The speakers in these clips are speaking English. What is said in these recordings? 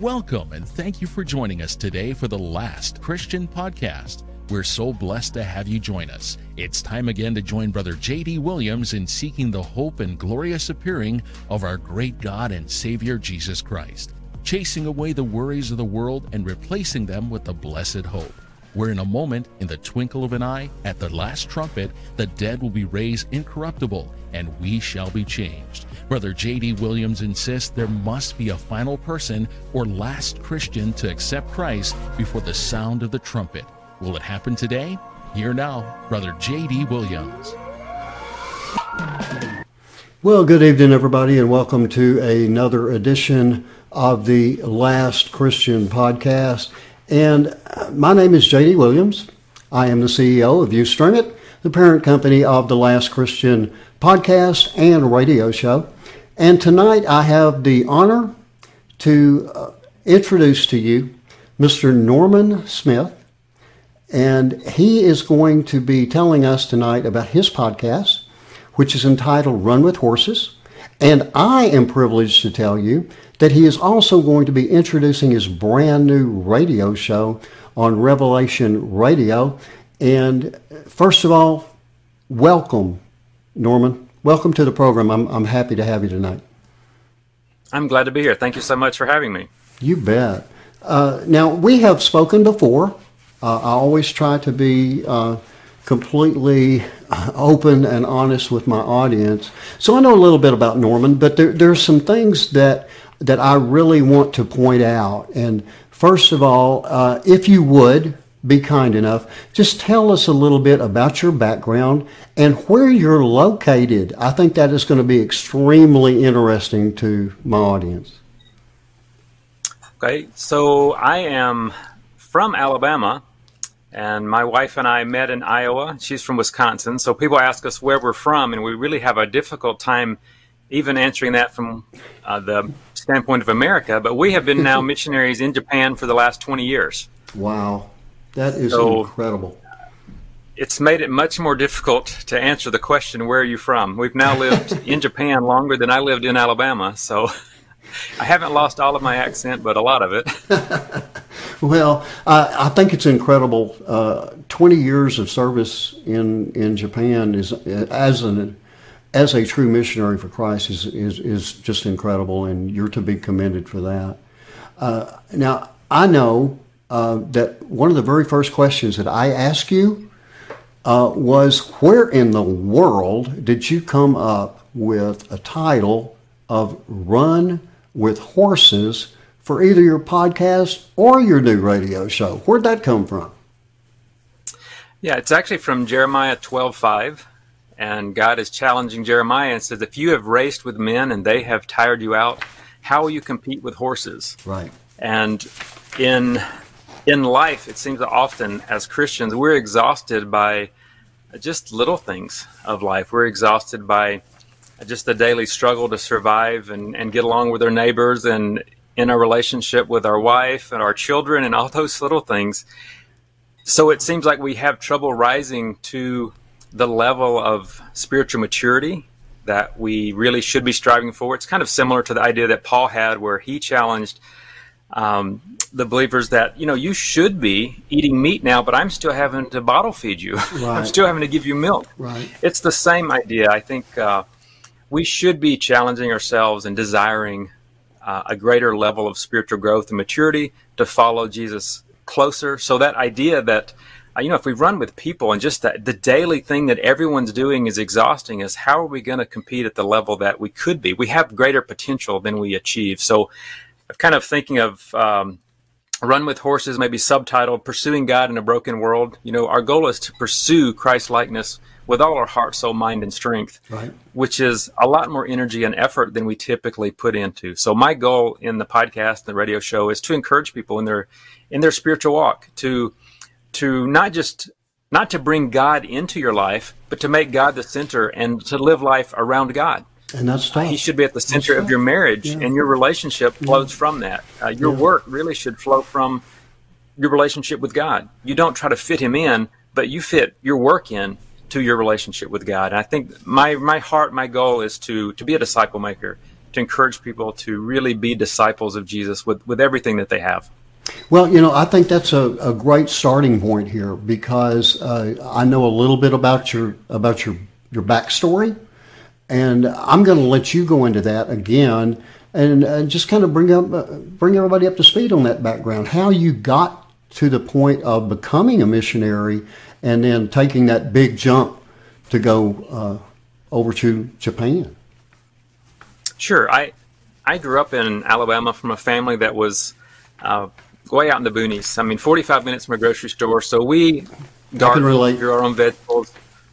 Welcome and thank you for joining us today for the last Christian podcast. We're so blessed to have you join us. It's time again to join Brother J.D. Williams in seeking the hope and glorious appearing of our great God and Savior Jesus Christ, chasing away the worries of the world and replacing them with the blessed hope. Where in a moment, in the twinkle of an eye, at the last trumpet, the dead will be raised incorruptible, and we shall be changed. Brother J.D. Williams insists there must be a final person or last Christian to accept Christ before the sound of the trumpet. Will it happen today? Here now, Brother J.D. Williams. Well, good evening, everybody, and welcome to another edition of the Last Christian Podcast. And uh, my name is J.D. Williams. I am the CEO of Ustream It, the parent company of the Last Christian Podcast and radio show. And tonight I have the honor to uh, introduce to you Mr. Norman Smith. And he is going to be telling us tonight about his podcast, which is entitled Run with Horses. And I am privileged to tell you that he is also going to be introducing his brand new radio show on Revelation Radio. And first of all, welcome, Norman. Welcome to the program. I'm, I'm happy to have you tonight. I'm glad to be here. Thank you so much for having me. You bet. Uh, now, we have spoken before. Uh, I always try to be uh, completely open and honest with my audience. So I know a little bit about Norman, but there, there are some things that that I really want to point out. And first of all, uh, if you would be kind enough, just tell us a little bit about your background and where you're located. I think that is going to be extremely interesting to my audience. Okay, so I am from Alabama and my wife and I met in Iowa. She's from Wisconsin. So people ask us where we're from, and we really have a difficult time even answering that from uh, the standpoint of America. But we have been now missionaries in Japan for the last 20 years. Wow, that is so incredible. It's made it much more difficult to answer the question, Where are you from? We've now lived in Japan longer than I lived in Alabama. So. I haven't lost all of my accent, but a lot of it. well, I, I, think it's incredible. Uh, Twenty years of service in in Japan is as an as a true missionary for Christ is is, is just incredible, and you're to be commended for that. Uh, now, I know uh, that one of the very first questions that I asked you uh, was, "Where in the world did you come up with a title of Run?" with horses for either your podcast or your new radio show. Where'd that come from? Yeah, it's actually from Jeremiah 12:5, and God is challenging Jeremiah and says, "If you have raced with men and they have tired you out, how will you compete with horses?" Right. And in in life, it seems that often as Christians, we're exhausted by just little things of life. We're exhausted by just the daily struggle to survive and, and get along with our neighbors and in a relationship with our wife and our children and all those little things. So it seems like we have trouble rising to the level of spiritual maturity that we really should be striving for. It's kind of similar to the idea that Paul had, where he challenged um, the believers that you know you should be eating meat now, but I'm still having to bottle feed you. Right. I'm still having to give you milk. Right. It's the same idea. I think uh, we should be challenging ourselves and desiring uh, a greater level of spiritual growth and maturity to follow Jesus closer. So that idea that uh, you know if we run with people and just that the daily thing that everyone's doing is exhausting is how are we going to compete at the level that we could be? We have greater potential than we achieve. So kind of thinking of um, Run with Horses, maybe subtitled Pursuing God in a Broken World. You know, our goal is to pursue Christ likeness with all our heart, soul, mind, and strength, right. which is a lot more energy and effort than we typically put into. So my goal in the podcast, and the radio show, is to encourage people in their in their spiritual walk to to not just not to bring God into your life, but to make God the center and to live life around God. And that's tough. He should be at the center of your marriage, yeah. and your relationship flows yeah. from that. Uh, your yeah. work really should flow from your relationship with God. You don't try to fit Him in, but you fit your work in to your relationship with God. And I think my my heart, my goal is to to be a disciple maker, to encourage people to really be disciples of Jesus with, with everything that they have. Well, you know, I think that's a, a great starting point here because uh, I know a little bit about your about your your backstory, and I'm going to let you go into that again and uh, just kind of bring up uh, bring everybody up to speed on that background, how you got to the point of becoming a missionary, and then taking that big jump to go uh, over to Japan. Sure, I I grew up in Alabama from a family that was uh, way out in the boonies. I mean, 45 minutes from a grocery store. So we gardened, grew our own vegetables.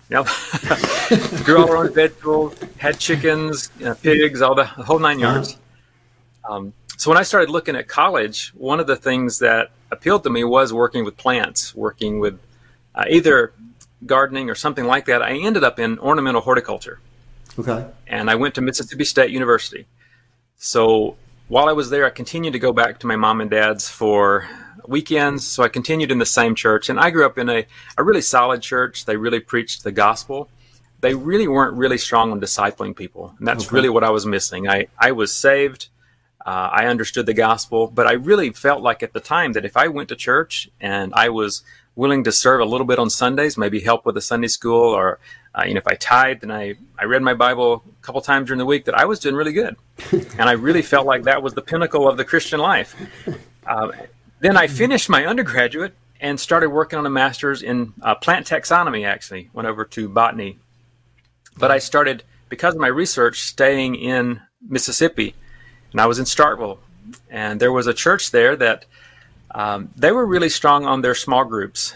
Yep. grew all our own vegetables, had chickens, you know, pigs, all the, whole 9 uh-huh. yards. Um, so when I started looking at college, one of the things that appealed to me was working with plants, working with uh, either gardening or something like that. I ended up in ornamental horticulture. Okay. And I went to Mississippi State University. So while I was there, I continued to go back to my mom and dad's for weekends. So I continued in the same church. And I grew up in a, a really solid church. They really preached the gospel. They really weren't really strong on discipling people. And that's okay. really what I was missing. I, I was saved. Uh, I understood the gospel, but I really felt like at the time that if I went to church and I was willing to serve a little bit on Sundays, maybe help with a Sunday school, or uh, you know, if I tithed and I, I read my Bible a couple times during the week, that I was doing really good. and I really felt like that was the pinnacle of the Christian life. Uh, then I finished my undergraduate and started working on a master's in uh, plant taxonomy, actually, went over to botany. But I started, because of my research, staying in Mississippi. And I was in Starkville. And there was a church there that um, they were really strong on their small groups.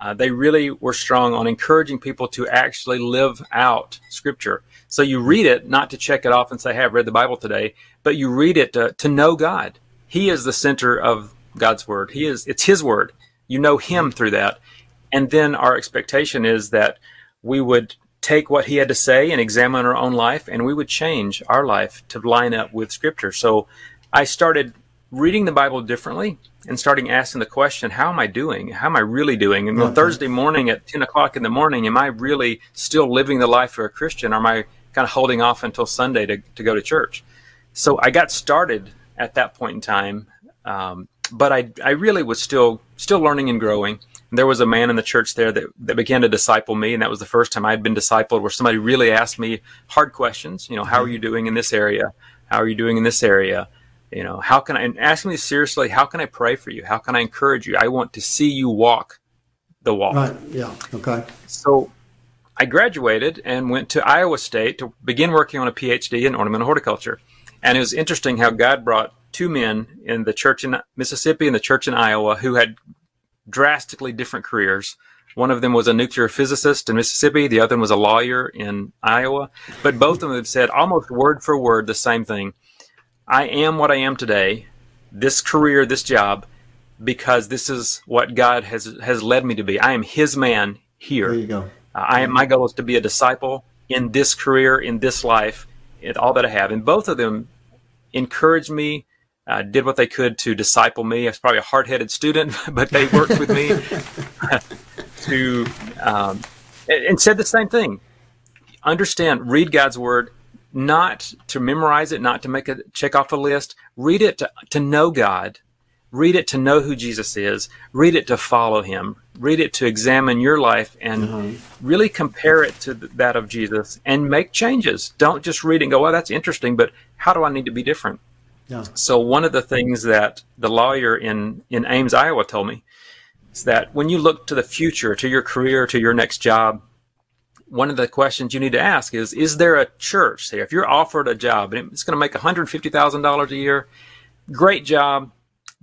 Uh, they really were strong on encouraging people to actually live out Scripture. So you read it not to check it off and say, "Hey, I've read the Bible today," but you read it to, to know God. He is the center of God's Word. He is it's His Word. You know Him through that, and then our expectation is that we would take what He had to say and examine our own life, and we would change our life to line up with Scripture. So I started reading the Bible differently and starting asking the question, how am I doing? How am I really doing? And on Thursday morning at 10 o'clock in the morning, am I really still living the life of a Christian? Or am I kind of holding off until Sunday to, to go to church? So I got started at that point in time. Um, but I, I really was still, still learning and growing. And there was a man in the church there that, that began to disciple me. And that was the first time I had been discipled where somebody really asked me hard questions. You know, how are you mm-hmm. doing in this area? How are you doing in this area? You know, how can I, and ask me seriously, how can I pray for you? How can I encourage you? I want to see you walk the walk. Right. Yeah. Okay. So I graduated and went to Iowa State to begin working on a PhD in ornamental horticulture. And it was interesting how God brought two men in the church in Mississippi and the church in Iowa who had drastically different careers. One of them was a nuclear physicist in Mississippi. The other one was a lawyer in Iowa. But both of them said almost word for word the same thing. I am what I am today, this career, this job, because this is what God has has led me to be. I am His man here. There you go. Uh, I am. My goal is to be a disciple in this career, in this life, in all that I have. And both of them encouraged me, uh, did what they could to disciple me. I was probably a hard-headed student, but they worked with me to um, and said the same thing. Understand, read God's word, not to memorize it, not to make a check off a list. Read it to, to know God. Read it to know who Jesus is. Read it to follow him. Read it to examine your life and mm-hmm. really compare it to that of Jesus and make changes. Don't just read and go, well, that's interesting, but how do I need to be different? Yeah. So one of the things that the lawyer in, in Ames, Iowa told me is that when you look to the future, to your career, to your next job, one of the questions you need to ask is is there a church there if you're offered a job and it's going to make $150000 a year great job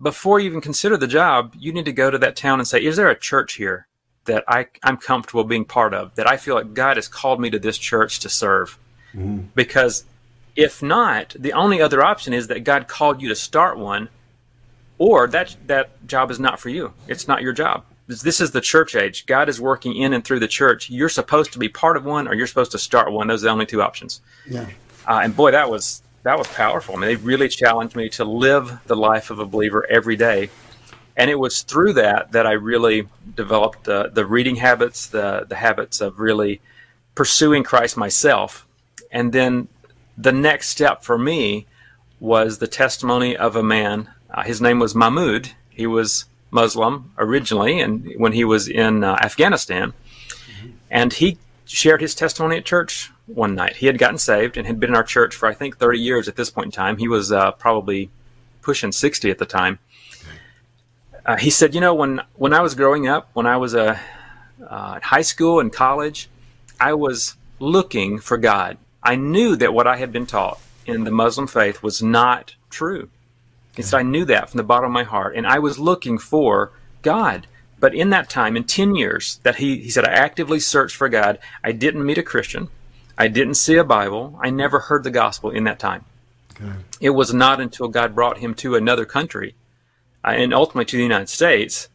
before you even consider the job you need to go to that town and say is there a church here that I, i'm comfortable being part of that i feel like god has called me to this church to serve mm-hmm. because if not the only other option is that god called you to start one or that that job is not for you it's not your job this is the church age. God is working in and through the church. You're supposed to be part of one, or you're supposed to start one. Those are the only two options. Yeah. Uh, and boy, that was that was powerful. I mean, they really challenged me to live the life of a believer every day. And it was through that that I really developed the the reading habits, the the habits of really pursuing Christ myself. And then the next step for me was the testimony of a man. Uh, his name was Mahmoud. He was Muslim originally, and when he was in uh, Afghanistan, mm-hmm. and he shared his testimony at church one night. He had gotten saved and had been in our church for I think 30 years at this point in time. He was uh, probably pushing 60 at the time. Uh, he said, "You know, when when I was growing up, when I was a uh, high school and college, I was looking for God. I knew that what I had been taught in the Muslim faith was not true. Said, I knew that from the bottom of my heart, and I was looking for God. But in that time, in 10 years, that he, he said, I actively searched for God. I didn't meet a Christian. I didn't see a Bible. I never heard the gospel in that time. Okay. It was not until God brought him to another country uh, and ultimately to the United States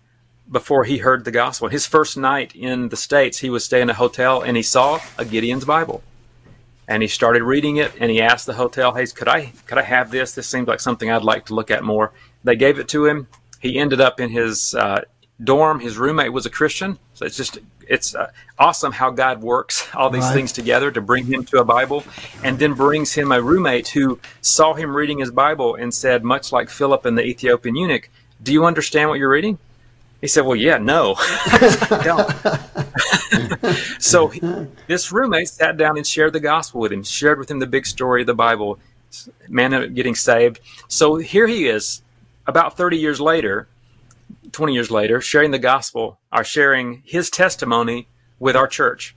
before he heard the gospel. His first night in the States, he was staying in a hotel and he saw a Gideon's Bible. And he started reading it and he asked the hotel, Hey, could I could I have this? This seems like something I'd like to look at more. They gave it to him. He ended up in his uh, dorm. His roommate was a Christian. So it's just it's uh, awesome how God works all these right. things together to bring him to a Bible, and then brings him a roommate who saw him reading his Bible and said, much like Philip and the Ethiopian eunuch, "Do you understand what you're reading?" He said, "Well, yeah, no, I don't." so he, this roommate sat down and shared the gospel with him, shared with him the big story of the Bible, man getting saved. So here he is, about 30 years later, 20 years later, sharing the gospel, or sharing his testimony with our church.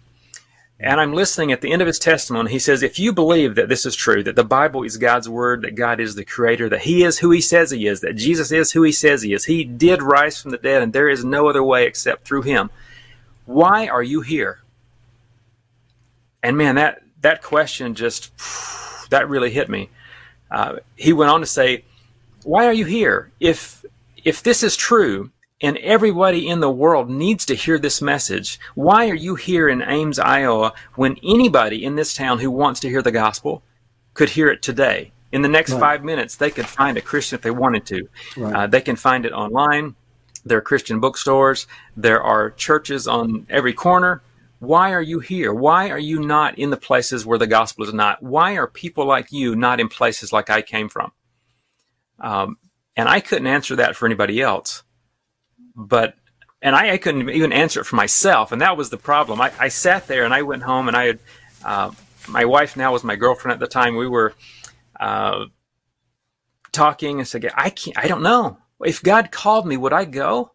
And I'm listening at the end of his testimony. He says, If you believe that this is true, that the Bible is God's word, that God is the creator, that he is who he says he is, that Jesus is who he says he is, he did rise from the dead, and there is no other way except through him, why are you here? And man, that, that question just, that really hit me. Uh, he went on to say, Why are you here? If, if this is true, and everybody in the world needs to hear this message. Why are you here in Ames, Iowa, when anybody in this town who wants to hear the gospel could hear it today? In the next right. five minutes, they could find a Christian if they wanted to. Right. Uh, they can find it online. There are Christian bookstores. There are churches on every corner. Why are you here? Why are you not in the places where the gospel is not? Why are people like you not in places like I came from? Um, and I couldn't answer that for anybody else but and I, I, couldn't even answer it for myself, and that was the problem. I, I sat there and I went home, and I had uh, my wife now was my girlfriend at the time. We were uh, talking and said, "I can't. I don't know if God called me, would I go?"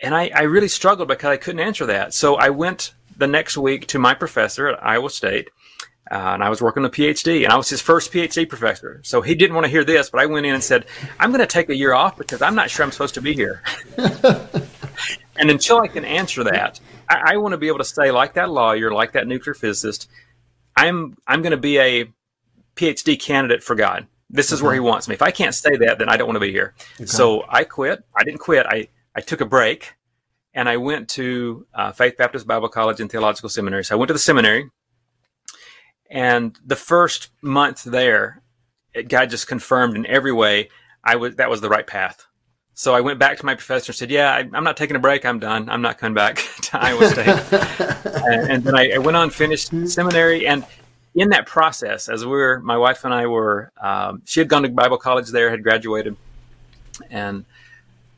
And I, I really struggled because I couldn't answer that. So I went the next week to my professor at Iowa State, uh, and I was working on a PhD, and I was his first PhD professor. So he didn't want to hear this, but I went in and said, "I'm going to take a year off because I'm not sure I'm supposed to be here." and until I can answer that, I, I, want to be able to say, like that lawyer, like that nuclear physicist, I'm I'm going to be a PhD candidate for God. This is where He wants me. If I can't say that, then I don't want to be here. Okay. So I quit. I didn't quit. I I took a break, and I went to uh, Faith Baptist Bible College and Theological Seminary. So I went to the seminary and the first month there, it, God just confirmed in every way I was that was the right path. So I went back to my professor and said, "Yeah, I, am not taking a break. I'm done. I'm not coming back to Iowa State." and, and, then I, I, went on, finished seminary, and in that process, as we were, my wife and I were, um, she had gone to Bible college there, had graduated, and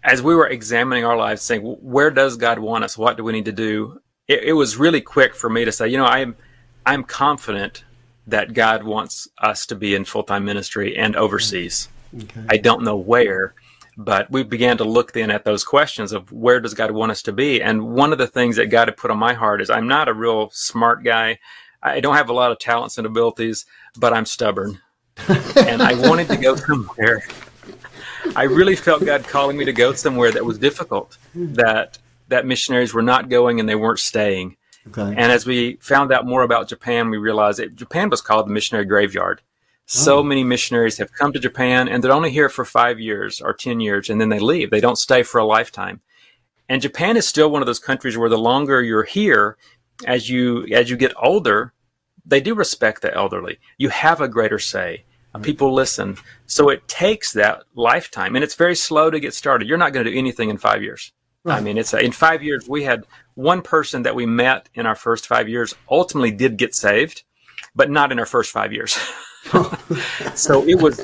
as we were examining our lives, saying, "Where does God want us? What do we need to do?" It, it was really quick for me to say, "You know, I am." I'm confident that God wants us to be in full time ministry and overseas. Okay. I don't know where, but we began to look then at those questions of where does God want us to be? And one of the things that God had put on my heart is I'm not a real smart guy. I don't have a lot of talents and abilities, but I'm stubborn. and I wanted to go somewhere. I really felt God calling me to go somewhere that was difficult, that that missionaries were not going and they weren't staying. Okay. And as we found out more about Japan, we realized that Japan was called the missionary graveyard. So oh. many missionaries have come to Japan and they're only here for five years or 10 years and then they leave. They don't stay for a lifetime. And Japan is still one of those countries where the longer you're here, as you, as you get older, they do respect the elderly. You have a greater say. Mm-hmm. People listen. So it takes that lifetime and it's very slow to get started. You're not going to do anything in five years. Right. I mean, it's a, in five years we had one person that we met in our first five years ultimately did get saved, but not in our first five years. so it was,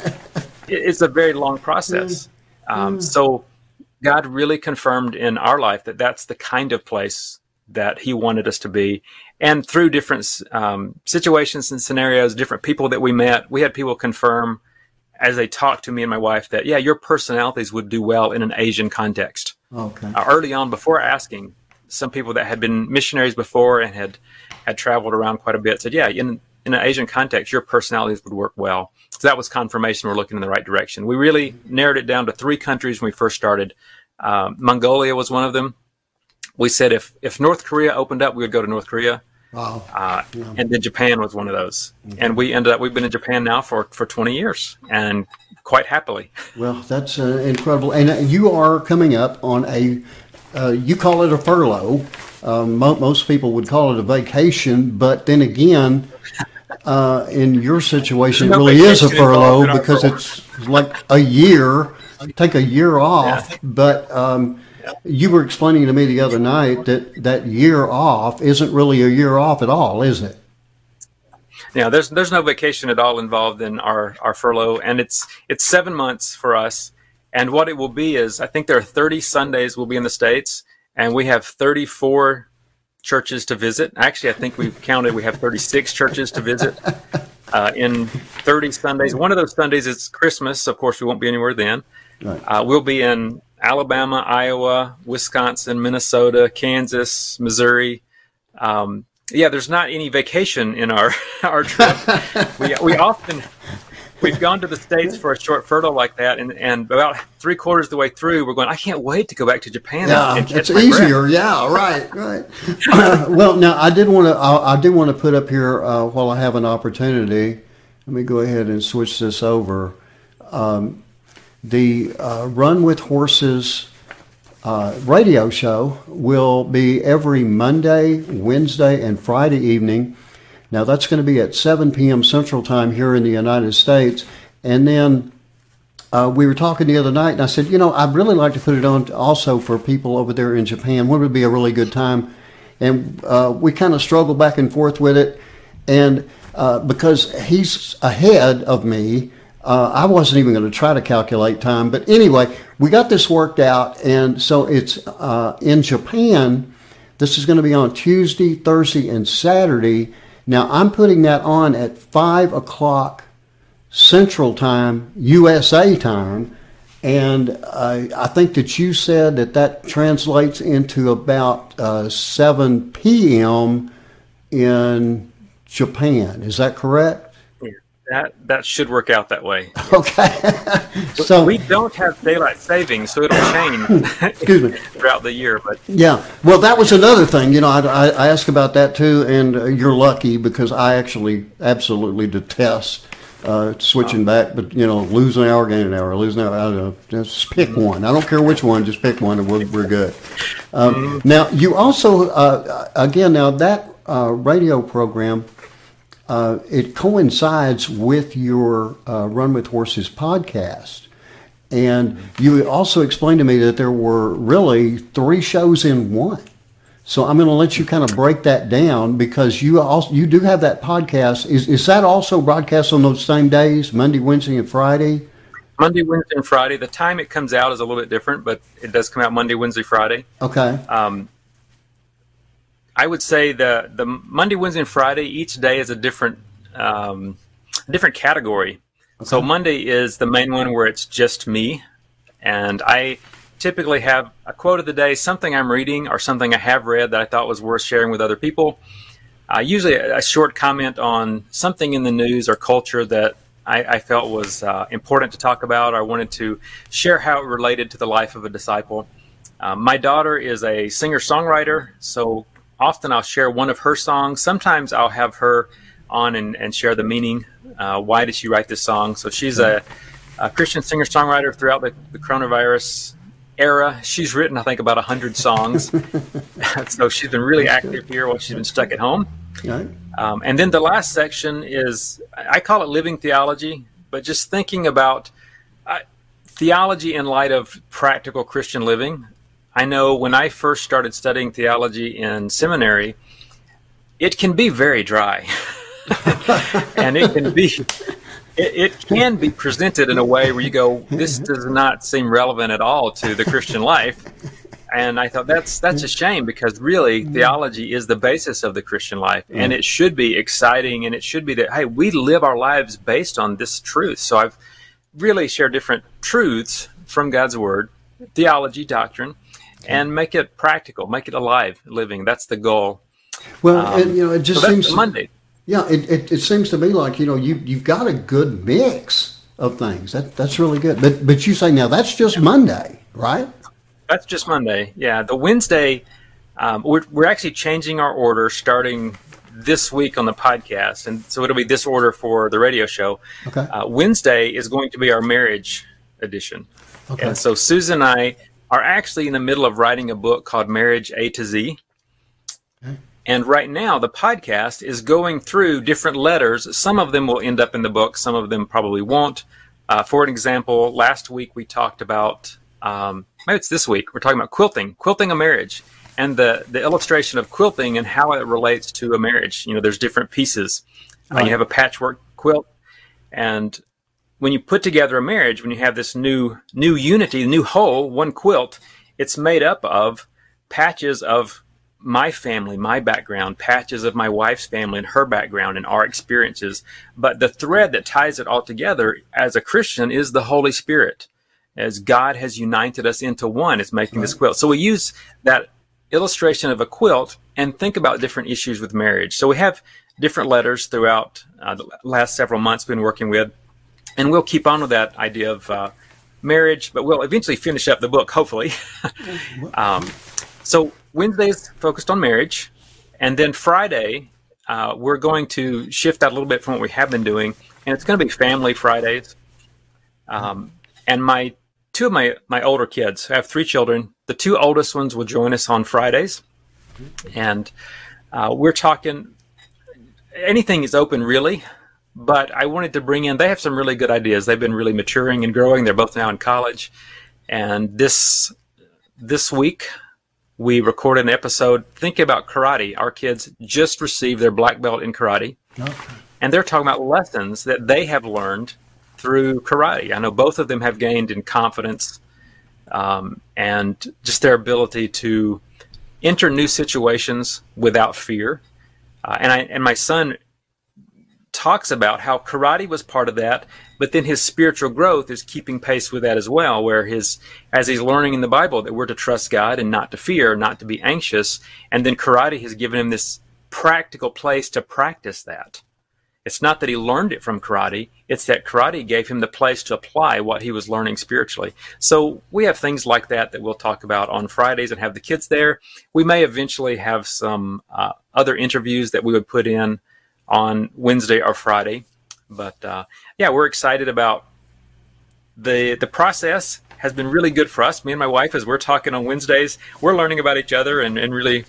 it's a very long process. Um, so God really confirmed in our life that that's the kind of place that He wanted us to be. And through different um, situations and scenarios, different people that we met, we had people confirm as they talked to me and my wife that, yeah, your personalities would do well in an Asian context. Okay. Uh, early on, before asking, some people that had been missionaries before and had had traveled around quite a bit said, yeah, in in an Asian context, your personalities would work well. So that was confirmation we're looking in the right direction. We really narrowed it down to three countries when we first started. Um, Mongolia was one of them. We said if if North Korea opened up, we would go to North Korea. Wow. Uh, And then Japan was one of those. And we ended up, we've been in Japan now for, for 20 years and quite happily. Well, that's uh, incredible. And uh, you are coming up on a, uh, you call it a furlough. Um, mo- most people would call it a vacation, but then again, uh, in your situation, it really is a furlough because it's like a year. Take a year off, but um, you were explaining to me the other night that that year off isn't really a year off at all, is it? Yeah, there's there's no vacation at all involved in our, our furlough, and it's it's seven months for us. And what it will be is, I think there are 30 Sundays we'll be in the states, and we have 34 churches to visit. Actually, I think we've counted. We have 36 churches to visit uh, in 30 Sundays. One of those Sundays is Christmas. Of course, we won't be anywhere then. Right. Uh, we'll be in Alabama, Iowa, Wisconsin, Minnesota, Kansas, Missouri. Um, yeah, there's not any vacation in our our trip. we we often we've gone to the states for a short furlough like that, and, and about three quarters of the way through, we're going. I can't wait to go back to Japan. Yeah, and it's my breath." easier. Yeah, right, right. well, now I did want to. I, I do want to put up here uh, while I have an opportunity. Let me go ahead and switch this over. Um, the uh, Run with Horses uh, radio show will be every Monday, Wednesday, and Friday evening. Now that's going to be at 7 p.m. Central Time here in the United States, and then uh, we were talking the other night, and I said, you know, I'd really like to put it on also for people over there in Japan. When would be a really good time? And uh, we kind of struggled back and forth with it, and uh, because he's ahead of me, uh, I wasn't even going to try to calculate time. But anyway, we got this worked out, and so it's uh, in Japan. This is going to be on Tuesday, Thursday, and Saturday. Now I'm putting that on at five o'clock Central Time, USA time, and I think that you said that that translates into about uh, 7 p.m. in Japan. Is that correct? That that should work out that way. Okay. so we don't have daylight savings, so it'll change excuse me. throughout the year. But Yeah, well, that was another thing. You know, I, I, I asked about that too, and uh, you're lucky because I actually absolutely detest uh, switching back. But you know, lose an hour, gain an hour, lose an hour. I don't know. Just pick one. I don't care which one. Just pick one, and we're, we're good. Um, now, you also, uh, again, now that uh, radio program. Uh, it coincides with your uh, Run with Horses podcast. And you also explained to me that there were really three shows in one. So I'm going to let you kind of break that down because you also you do have that podcast. Is is that also broadcast on those same days, Monday, Wednesday, and Friday? Monday, Wednesday, and Friday. The time it comes out is a little bit different, but it does come out Monday, Wednesday, Friday. Okay. Um, I would say the the Monday, Wednesday, and Friday each day is a different um, different category. So Monday is the main one where it's just me, and I typically have a quote of the day, something I'm reading or something I have read that I thought was worth sharing with other people. Uh, usually a, a short comment on something in the news or culture that I, I felt was uh, important to talk about. I wanted to share how it related to the life of a disciple. Um, my daughter is a singer songwriter, so often I'll share one of her songs. Sometimes I'll have her on and, and share the meaning. Uh, why did she write this song? So she's a, a Christian singer songwriter throughout the, the coronavirus era. She's written, I think, about 100 songs. so she's been really active here while she's been stuck at home. Um, and then the last section is I call it living theology, but just thinking about uh, theology in light of practical Christian living. I know when I first started studying theology in seminary, it can be very dry. and it can be it, it, can be presented in a way where you go, this does not seem relevant at all to the Christian life. And I thought that's that's a shame because really mm-hmm. theology is the basis of the Christian life, and it should be exciting, and it should be that hey, we live our lives based on this truth. So I've really shared different truths from God's Word, theology, doctrine, and make it practical, make it alive, living. That's the goal. Well, um, and you know, it just so seems Monday. Yeah, it, it, it, seems to me like you know you you've got a good mix of things. That that's really good. But but you say now that's just Monday, right? That's just Monday. Yeah, the Wednesday, um, we're we're actually changing our order starting this week on the podcast, and so it'll be this order for the radio show. Okay. Uh, Wednesday is going to be our marriage edition, okay. and so Susan and I are actually in the middle of writing a book called Marriage A to Z. And right now, the podcast is going through different letters. Some of them will end up in the book, some of them probably won't. Uh, for an example, last week we talked about, um, maybe it's this week, we're talking about quilting, quilting a marriage, and the, the illustration of quilting and how it relates to a marriage. You know, there's different pieces. Uh, you have a patchwork quilt, and when you put together a marriage, when you have this new new unity, new whole, one quilt, it's made up of patches of my family, my background, patches of my wife's family and her background and our experiences. But the thread that ties it all together as a Christian is the Holy Spirit. As God has united us into one, is making right. this quilt. So we use that illustration of a quilt and think about different issues with marriage. So we have different letters throughout uh, the last several months we've been working with, and we'll keep on with that idea of uh, marriage, but we'll eventually finish up the book, hopefully. um, so Wednesday's focused on marriage, and then Friday uh, we're going to shift that a little bit from what we have been doing, and it's going to be family Fridays. Um, and my two of my my older kids, I have three children. The two oldest ones will join us on Fridays, and uh, we're talking. Anything is open, really, but I wanted to bring in. They have some really good ideas. They've been really maturing and growing. They're both now in college, and this this week we recorded an episode thinking about karate. Our kids just received their black belt in karate. Okay. And they're talking about lessons that they have learned through karate. I know both of them have gained in confidence um, and just their ability to enter new situations without fear. Uh, and I and my son talks about how karate was part of that, but then his spiritual growth is keeping pace with that as well, where his as he's learning in the Bible that we're to trust God and not to fear, not to be anxious, and then karate has given him this practical place to practice that. It's not that he learned it from karate, it's that karate gave him the place to apply what he was learning spiritually. So we have things like that that we'll talk about on Fridays and have the kids there. We may eventually have some uh, other interviews that we would put in on Wednesday or Friday. But uh, yeah, we're excited about the the process has been really good for us. Me and my wife, as we're talking on Wednesdays, we're learning about each other and, and really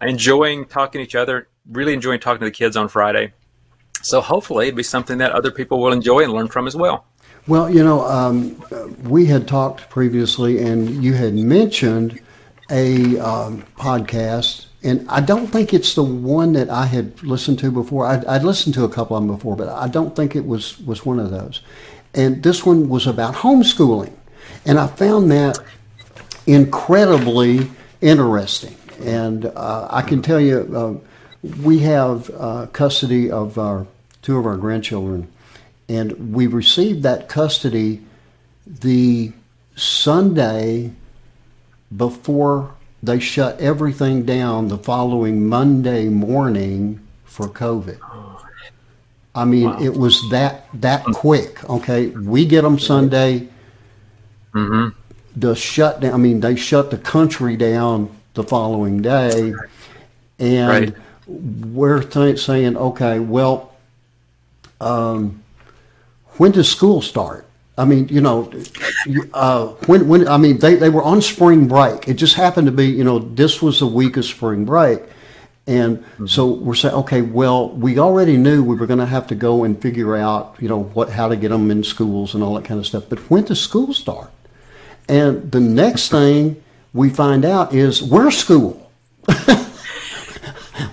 enjoying talking to each other. Really enjoying talking to the kids on Friday. So hopefully, it'd be something that other people will enjoy and learn from as well. Well, you know, um, we had talked previously, and you had mentioned a um, podcast and I don't think it's the one that I had listened to before. I'd, I'd, listened to a couple of them before, but I don't think it was was one of those. And this one was about homeschooling, and I found that incredibly interesting. And uh, I can tell you, uh, we have uh, custody of our two of our grandchildren, and we received that custody the Sunday before they shut everything down the following Monday morning for COVID. I mean, wow. it was that that quick. Okay, we get them Sunday. Mm-hmm. The shutdown. I mean, they shut the country down the following day, and right. we're th- saying, okay, well, um, when does school start? I mean, you know, uh, when when I mean they, they were on spring break. It just happened to be, you know, this was the week of spring break, and mm-hmm. so we're saying, okay, well, we already knew we were going to have to go and figure out, you know, what how to get them in schools and all that kind of stuff. But when does school start? And the next thing we find out is where's school?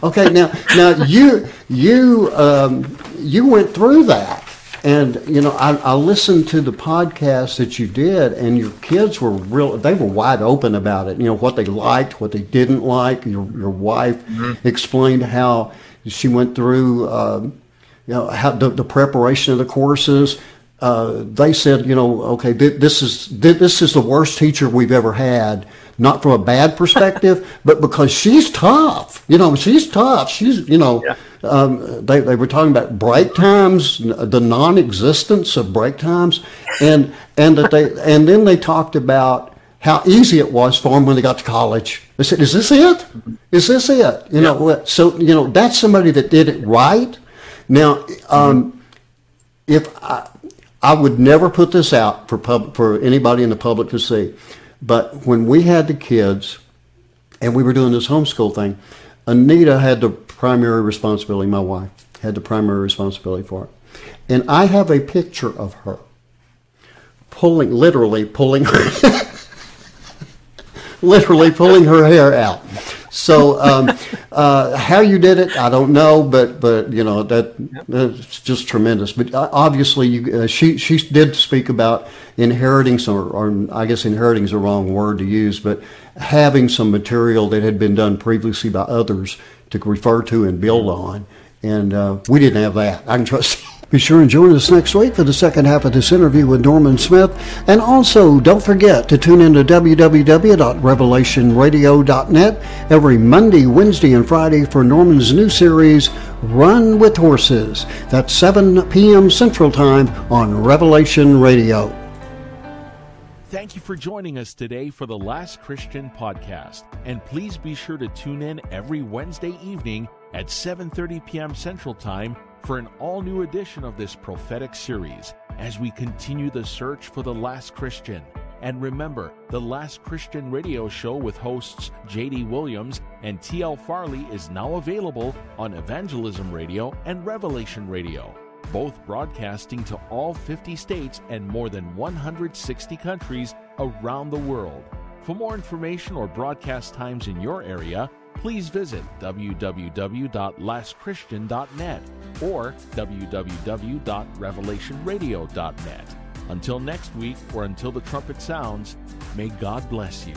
Okay, now now you you um, you went through that, and you know I, I listened to the podcast that you did, and your kids were real. They were wide open about it. You know what they liked, what they didn't like. Your your wife mm-hmm. explained how she went through. Um, you know how the, the preparation of the courses. Uh, they said, you know, okay, th- this is th- this is the worst teacher we've ever had not from a bad perspective, but because she's tough. You know, she's tough. She's, you know, yeah. um, they, they were talking about break times, the non-existence of break times, and and that they and then they talked about how easy it was for them when they got to college. They said, "Is this it? Is this it?" You yeah. know, so you know that's somebody that did it right. Now, um, if I, I would never put this out for pub, for anybody in the public to see. But when we had the kids and we were doing this homeschool thing, Anita had the primary responsibility, my wife had the primary responsibility for it. And I have a picture of her pulling, literally pulling her, literally pulling her hair out. So um, uh, how you did it, I don't know, but but you know that that's just tremendous. But uh, obviously, you, uh, she she did speak about inheriting some, or I guess inheriting is the wrong word to use, but having some material that had been done previously by others to refer to and build on, and uh, we didn't have that. I can trust. Be sure and join us next week for the second half of this interview with Norman Smith. And also, don't forget to tune in to www.revelationradio.net every Monday, Wednesday, and Friday for Norman's new series, Run with Horses. That's 7 p.m. Central Time on Revelation Radio. Thank you for joining us today for the Last Christian podcast. And please be sure to tune in every Wednesday evening at 7:30 p.m. Central Time for an all new edition of this prophetic series as we continue the search for the last Christian. And remember, the Last Christian radio show with hosts J.D. Williams and T.L. Farley is now available on Evangelism Radio and Revelation Radio, both broadcasting to all 50 states and more than 160 countries around the world. For more information or broadcast times in your area, please visit www.lastchristian.net or www.revelationradio.net. Until next week or until the trumpet sounds, may God bless you.